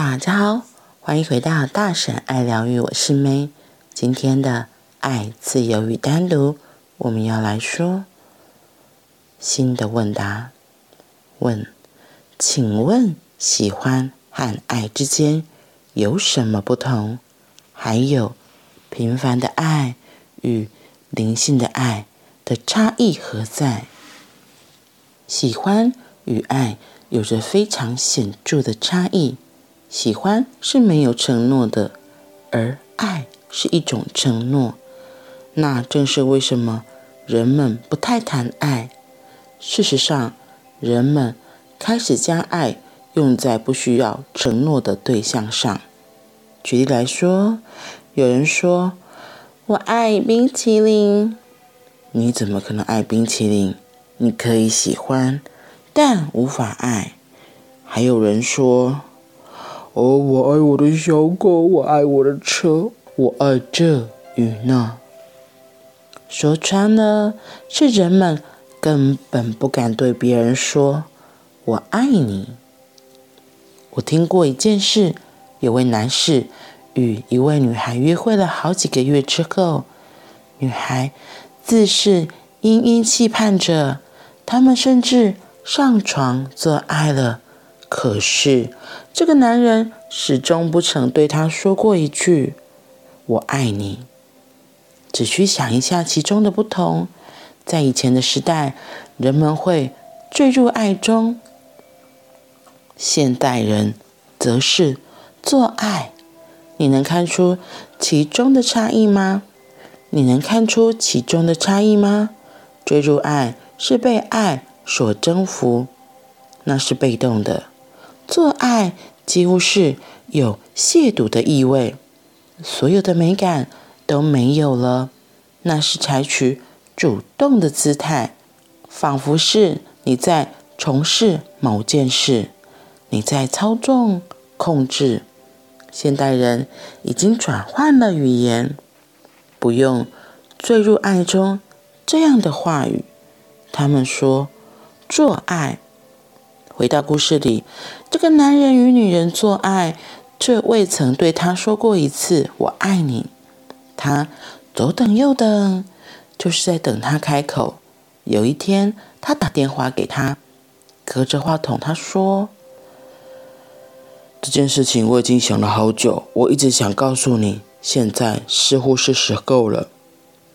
大家好，欢迎回到大婶爱疗愈，我是梅。今天的爱、自由与单独，我们要来说新的问答。问，请问喜欢和爱之间有什么不同？还有平凡的爱与灵性的爱的差异何在？喜欢与爱有着非常显著的差异。喜欢是没有承诺的，而爱是一种承诺。那正是为什么人们不太谈爱。事实上，人们开始将爱用在不需要承诺的对象上。举例来说，有人说：“我爱冰淇淋。”你怎么可能爱冰淇淋？你可以喜欢，但无法爱。还有人说。哦，我爱我的小狗，我爱我的车，我爱这与那。说穿了，是人们根本不敢对别人说“我爱你”。我听过一件事，有位男士与一位女孩约会了好几个月之后，女孩自是殷殷期盼着，他们甚至上床做爱了。可是，这个男人始终不曾对她说过一句“我爱你”。只需想一下其中的不同，在以前的时代，人们会坠入爱中；现代人则是做爱。你能看出其中的差异吗？你能看出其中的差异吗？坠入爱是被爱所征服，那是被动的。做爱几乎是有亵渎的意味，所有的美感都没有了。那是采取主动的姿态，仿佛是你在从事某件事，你在操纵、控制。现代人已经转换了语言，不用“坠入爱中”这样的话语，他们说“做爱”。回到故事里，这个男人与女人做爱，却未曾对她说过一次“我爱你”。他左等右等，就是在等她开口。有一天，他打电话给她，隔着话筒他说：“这件事情我已经想了好久，我一直想告诉你，现在似乎是时候了。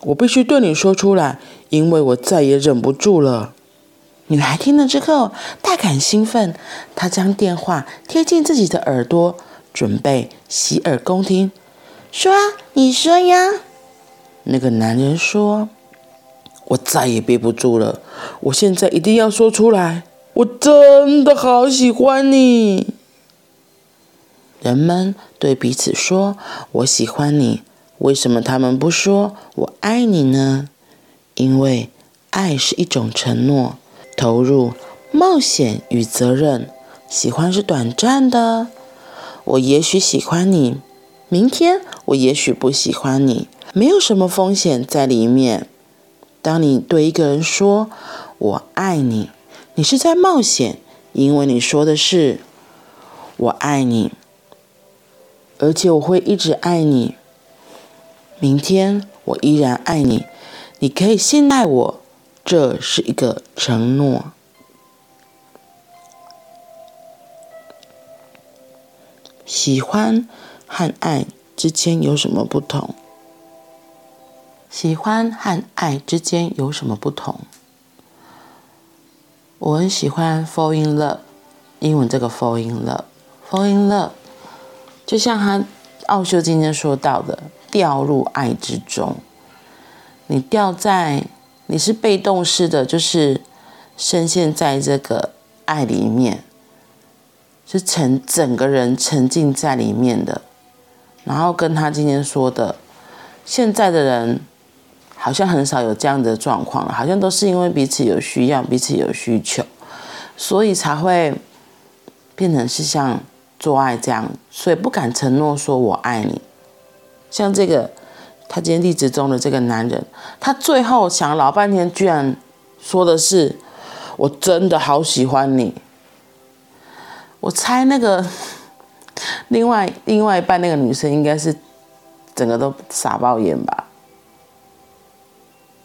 我必须对你说出来，因为我再也忍不住了。”女孩听了之后大感兴奋，她将电话贴近自己的耳朵，准备洗耳恭听。说啊，你说呀。那个男人说：“我再也憋不住了，我现在一定要说出来。我真的好喜欢你。”人们对彼此说：“我喜欢你。”为什么他们不说“我爱你”呢？因为爱是一种承诺。投入冒险与责任，喜欢是短暂的。我也许喜欢你，明天我也许不喜欢你，没有什么风险在里面。当你对一个人说“我爱你”，你是在冒险，因为你说的是“我爱你”，而且我会一直爱你。明天我依然爱你，你可以信赖我。这是一个承诺。喜欢和爱之间有什么不同？喜欢和爱之间有什么不同？我很喜欢 fall in love，英文这个 fall in love，fall in love，就像他奥修今天说到的，掉入爱之中，你掉在。你是被动式的，就是深陷在这个爱里面，是沉整个人沉浸在里面的。然后跟他今天说的，现在的人好像很少有这样的状况了，好像都是因为彼此有需要，彼此有需求，所以才会变成是像做爱这样，所以不敢承诺说我爱你，像这个。他今天例子中的这个男人，他最后想老半天，居然说的是：“我真的好喜欢你。”我猜那个另外另外一半那个女生应该是整个都傻爆眼吧。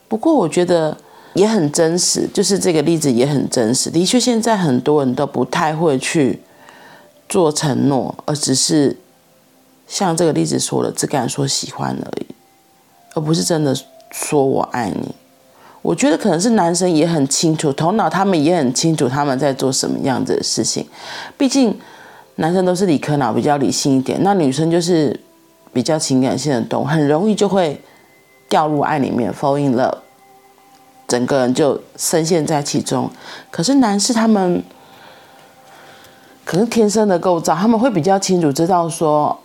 不过我觉得也很真实，就是这个例子也很真实。的确，现在很多人都不太会去做承诺，而只是像这个例子说的，只敢说喜欢而已，而不是真的说我爱你。我觉得可能是男生也很清楚，头脑他们也很清楚他们在做什么样子的事情。毕竟男生都是理科脑，比较理性一点，那女生就是比较情感性的动物，很容易就会掉入爱里面，fall in love，整个人就深陷在其中。可是男士他们可能天生的构造，他们会比较清楚知道说，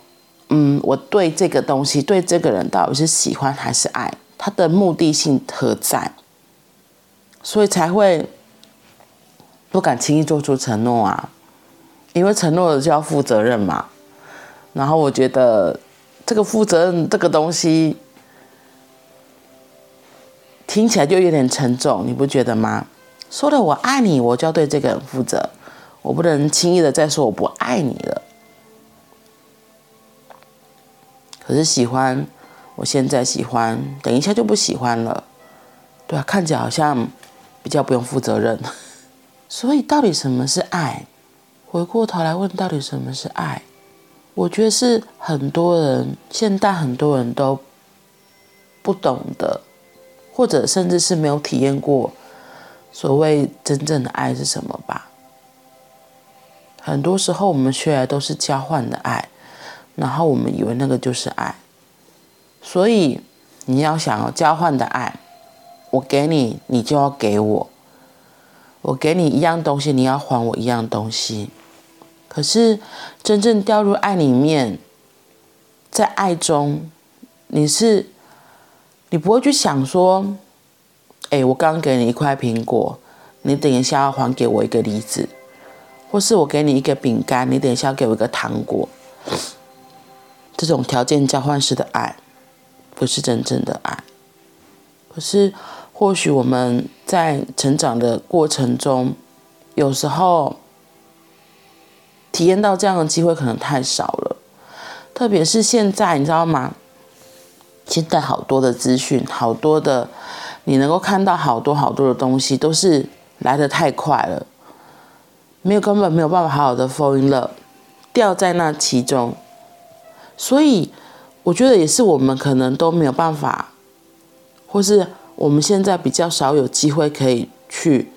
嗯，我对这个东西，对这个人到底是喜欢还是爱，他的目的性何在？所以才会不敢轻易做出承诺啊，因为承诺了就要负责任嘛。然后我觉得这个负责任这个东西听起来就有点沉重，你不觉得吗？说了我爱你，我就要对这个人负责，我不能轻易的再说我不爱你了。可是喜欢，我现在喜欢，等一下就不喜欢了，对啊，看起来好像。比较不用负责任，所以到底什么是爱？回过头来问，到底什么是爱？我觉得是很多人现代很多人都不懂的，或者甚至是没有体验过所谓真正的爱是什么吧。很多时候我们学来都是交换的爱，然后我们以为那个就是爱，所以你要想要交换的爱。我给你，你就要给我。我给你一样东西，你要还我一样东西。可是真正掉入爱里面，在爱中，你是，你不会去想说，哎，我刚给你一块苹果，你等一下要还给我一个梨子，或是我给你一个饼干，你等一下要给我一个糖果。这种条件交换式的爱，不是真正的爱。可是。或许我们在成长的过程中，有时候体验到这样的机会可能太少了。特别是现在，你知道吗？现在好多的资讯，好多的，你能够看到好多好多的东西，都是来的太快了，没有根本没有办法好好的 fall in love，掉在那其中。所以，我觉得也是我们可能都没有办法，或是。我们现在比较少有机会可以去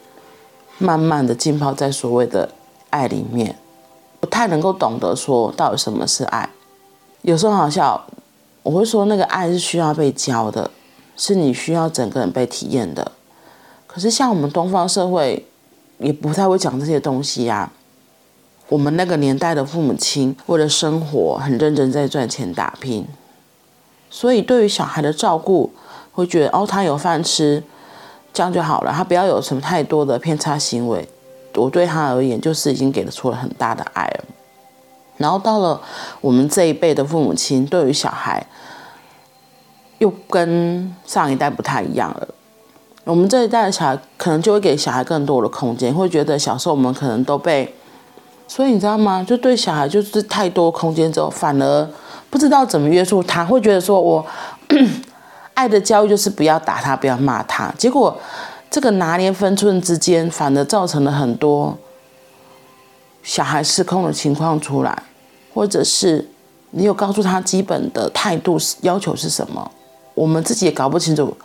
慢慢的浸泡在所谓的爱里面，不太能够懂得说到底什么是爱。有时候好像我会说，那个爱是需要被教的，是你需要整个人被体验的。可是像我们东方社会也不太会讲这些东西呀。我们那个年代的父母亲为了生活很认真在赚钱打拼，所以对于小孩的照顾。会觉得哦，他有饭吃，这样就好了。他不要有什么太多的偏差行为。我对他而言，就是已经给了出了很大的爱了。然后到了我们这一辈的父母亲，对于小孩，又跟上一代不太一样了。我们这一代的小孩，可能就会给小孩更多的空间，会觉得小时候我们可能都被，所以你知道吗？就对小孩就是太多空间之后，反而不知道怎么约束他，会觉得说我。爱的教育就是不要打他，不要骂他。结果，这个拿捏分寸之间，反而造成了很多小孩失控的情况出来。或者是你有告诉他基本的态度要求是什么？我们自己也搞不清楚，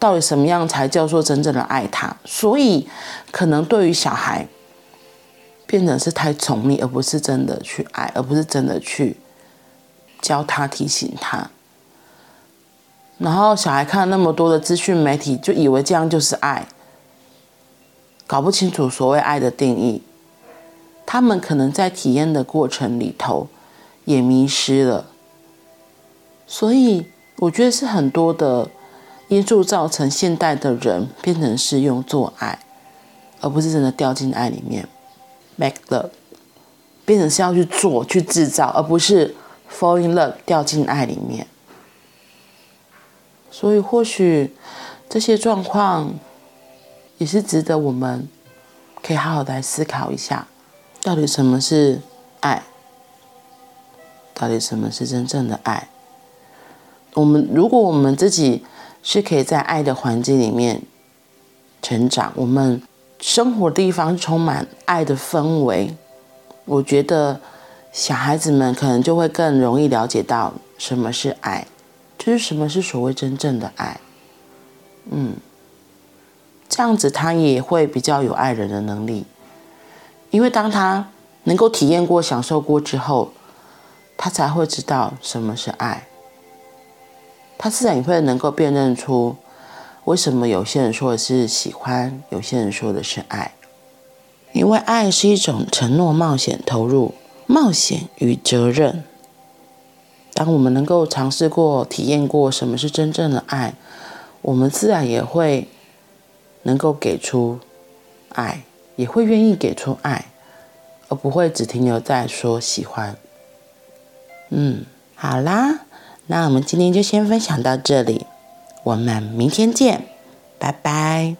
到底什么样才叫做真正的爱他。所以，可能对于小孩，变成是太宠溺，而不是真的去爱，而不是真的去教他、提醒他。然后小孩看了那么多的资讯媒体，就以为这样就是爱，搞不清楚所谓爱的定义。他们可能在体验的过程里头也迷失了。所以我觉得是很多的因素造成现代的人变成是用做爱，而不是真的掉进爱里面，make love，变成是要去做去制造，而不是 fall in love 掉进爱里面。所以，或许这些状况也是值得我们可以好好的来思考一下，到底什么是爱？到底什么是真正的爱。我们如果我们自己是可以在爱的环境里面成长，我们生活地方充满爱的氛围，我觉得小孩子们可能就会更容易了解到什么是爱，就是什么是所谓真正的爱。嗯，这样子他也会比较有爱人的能力，因为当他能够体验过、享受过之后，他才会知道什么是爱。他自然也会能够辨认出，为什么有些人说的是喜欢，有些人说的是爱。因为爱是一种承诺、冒险、投入、冒险与责任。当我们能够尝试过、体验过什么是真正的爱，我们自然也会能够给出爱，也会愿意给出爱，而不会只停留在说喜欢。嗯，好啦。那我们今天就先分享到这里，我们明天见，拜拜。